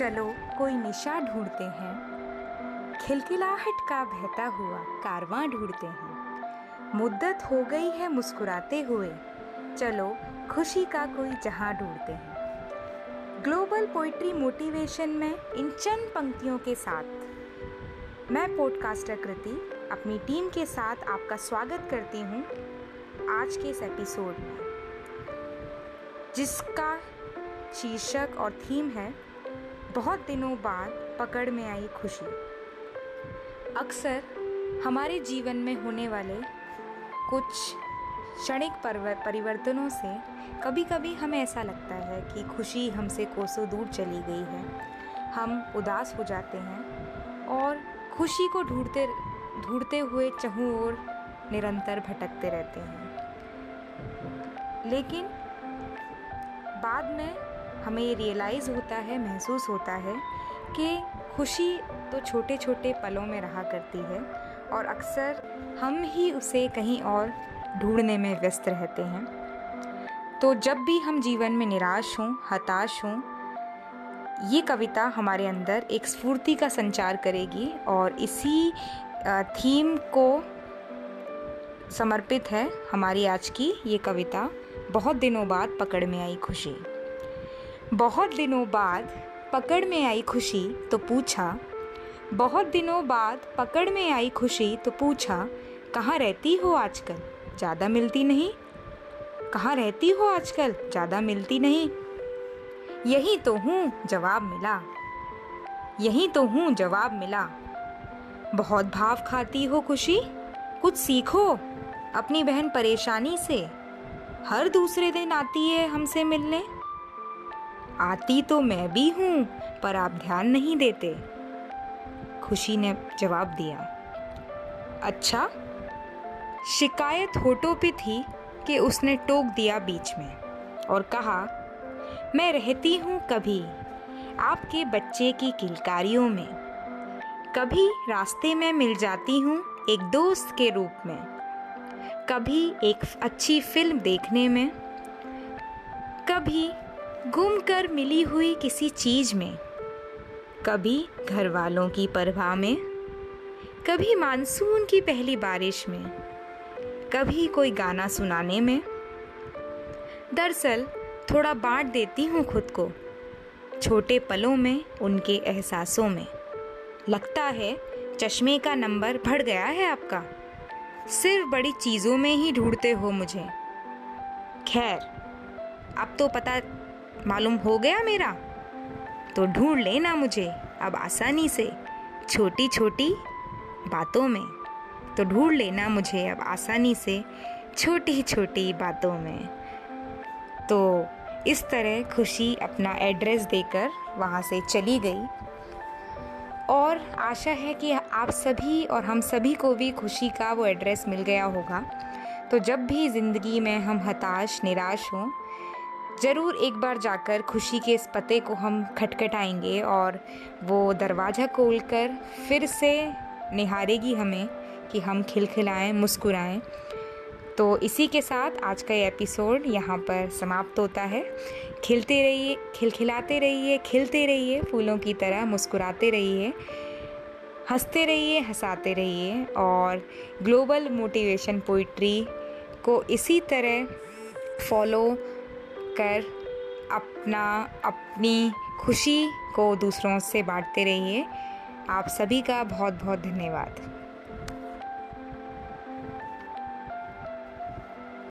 चलो, कोई निशा ढूंढते हैं। खिलखिलाहट का बहता हुआ कारवां ढूंढते हैं। मुद्दत हो गई है मुस्कुराते हुए। चलो, खुशी का कोई जहाँ ढूंढते हैं। ग्लोबल पोइट्री मोटिवेशन में इन चंद पंक्तियों के साथ। मैं पॉडकास्टर कृति, अपनी टीम के साथ आपका स्वागत करती हूँ आज के इस एपिसोड में। जिसका शीर्षक और थीम है बहुत दिनों बाद पकड़ में आई खुशी। अक्सर हमारे जीवन में होने वाले कुछ क्षणिक परिवर्तनों से कभी कभी हमें ऐसा लगता है कि खुशी हमसे कोसों दूर चली गई है। हम उदास हो जाते हैं और खुशी को ढूंढते ढूंढते हुए चहु और निरंतर भटकते रहते हैं। लेकिन बाद में हमें ये रियलाइज़ होता है, महसूस होता है कि खुशी तो छोटे छोटे पलों में रहा करती है और अक्सर हम ही उसे कहीं और ढूँढने में व्यस्त रहते हैं। तो जब भी हम जीवन में निराश हों, हताश हों, ये कविता हमारे अंदर एक स्फूर्ति का संचार करेगी और इसी थीम को समर्पित है हमारी आज की ये कविता, बहुत दिनों बाद पकड़ में आई खुशी। बहुत दिनों बाद पकड़ में आई खुशी तो पूछा, बहुत दिनों बाद पकड़ में आई खुशी तो पूछा, कहाँ रहती हो आजकल? ज़्यादा मिलती नहीं? कहाँ रहती हो आजकल? ज़्यादा मिलती नहीं। यही तो हूँ, जवाब मिला। यही तो हूँ, जवाब मिला। बहुत भाव खाती हो खुशी? कुछ सीखो अपनी बहन परेशानी से। हर दूसरे दिन आती है हमसे मिलने। आती तो मैं भी हूँ, पर आप ध्यान नहीं देते। खुशी ने जवाब दिया। अच्छा शिकायत होटो पे थी कि उसने टोक दिया बीच में और कहा, मैं रहती हूँ कभी आपके बच्चे की किलकारियों में। कभी रास्ते में मिल जाती हूँ एक दोस्त के रूप में। कभी एक अच्छी फ़िल्म देखने में। कभी गुम कर मिली हुई किसी चीज़ में। कभी घर वालों की परवाह में, कभी मानसून की पहली बारिश में, कभी कोई गाना सुनाने में। दरअसल, थोड़ा बांट देती हूँ खुद को, छोटे पलों में, उनके एहसासों में। लगता है, चश्मे का नंबर बढ़ गया है आपका। सिर्फ़ बड़ी चीज़ों में ही ढूंढते हो मुझे। खैर, अब तो पता मालूम हो गया मेरा? तो ढूंढ लेना मुझे अब आसानी से छोटी छोटी बातों में। तो ढूंढ लेना मुझे अब आसानी से छोटी छोटी बातों में। तो इस तरह खुशी अपना एड्रेस देकर वहाँ से चली गई। और आशा है कि आप सभी और हम सभी को भी खुशी का वो एड्रेस मिल गया होगा। तो जब भी ज़िंदगी में हम हताश, निराश हों ज़रूर एक बार जाकर खुशी के इस पते को हम खटखटाएँगे और वो दरवाज़ा खोल कर फिर से निहारेगी हमें कि हम खिलखिलाएँ, मुस्कुराएँ। तो इसी के साथ आज का एपिसोड यहाँ पर समाप्त होता है। खिलते रहिए, खिलखिलाते रहिए, खिलते रहिए, फूलों की तरह मुस्कुराते रहिए, हँसते रहिए, हंसाते रहिए और ग्लोबल मोटिवेशन पोइट्री को इसी तरह फॉलो कर अपना, अपनी खुशी को दूसरों से बांटते रहिए। आप सभी का बहुत बहुत धन्यवाद।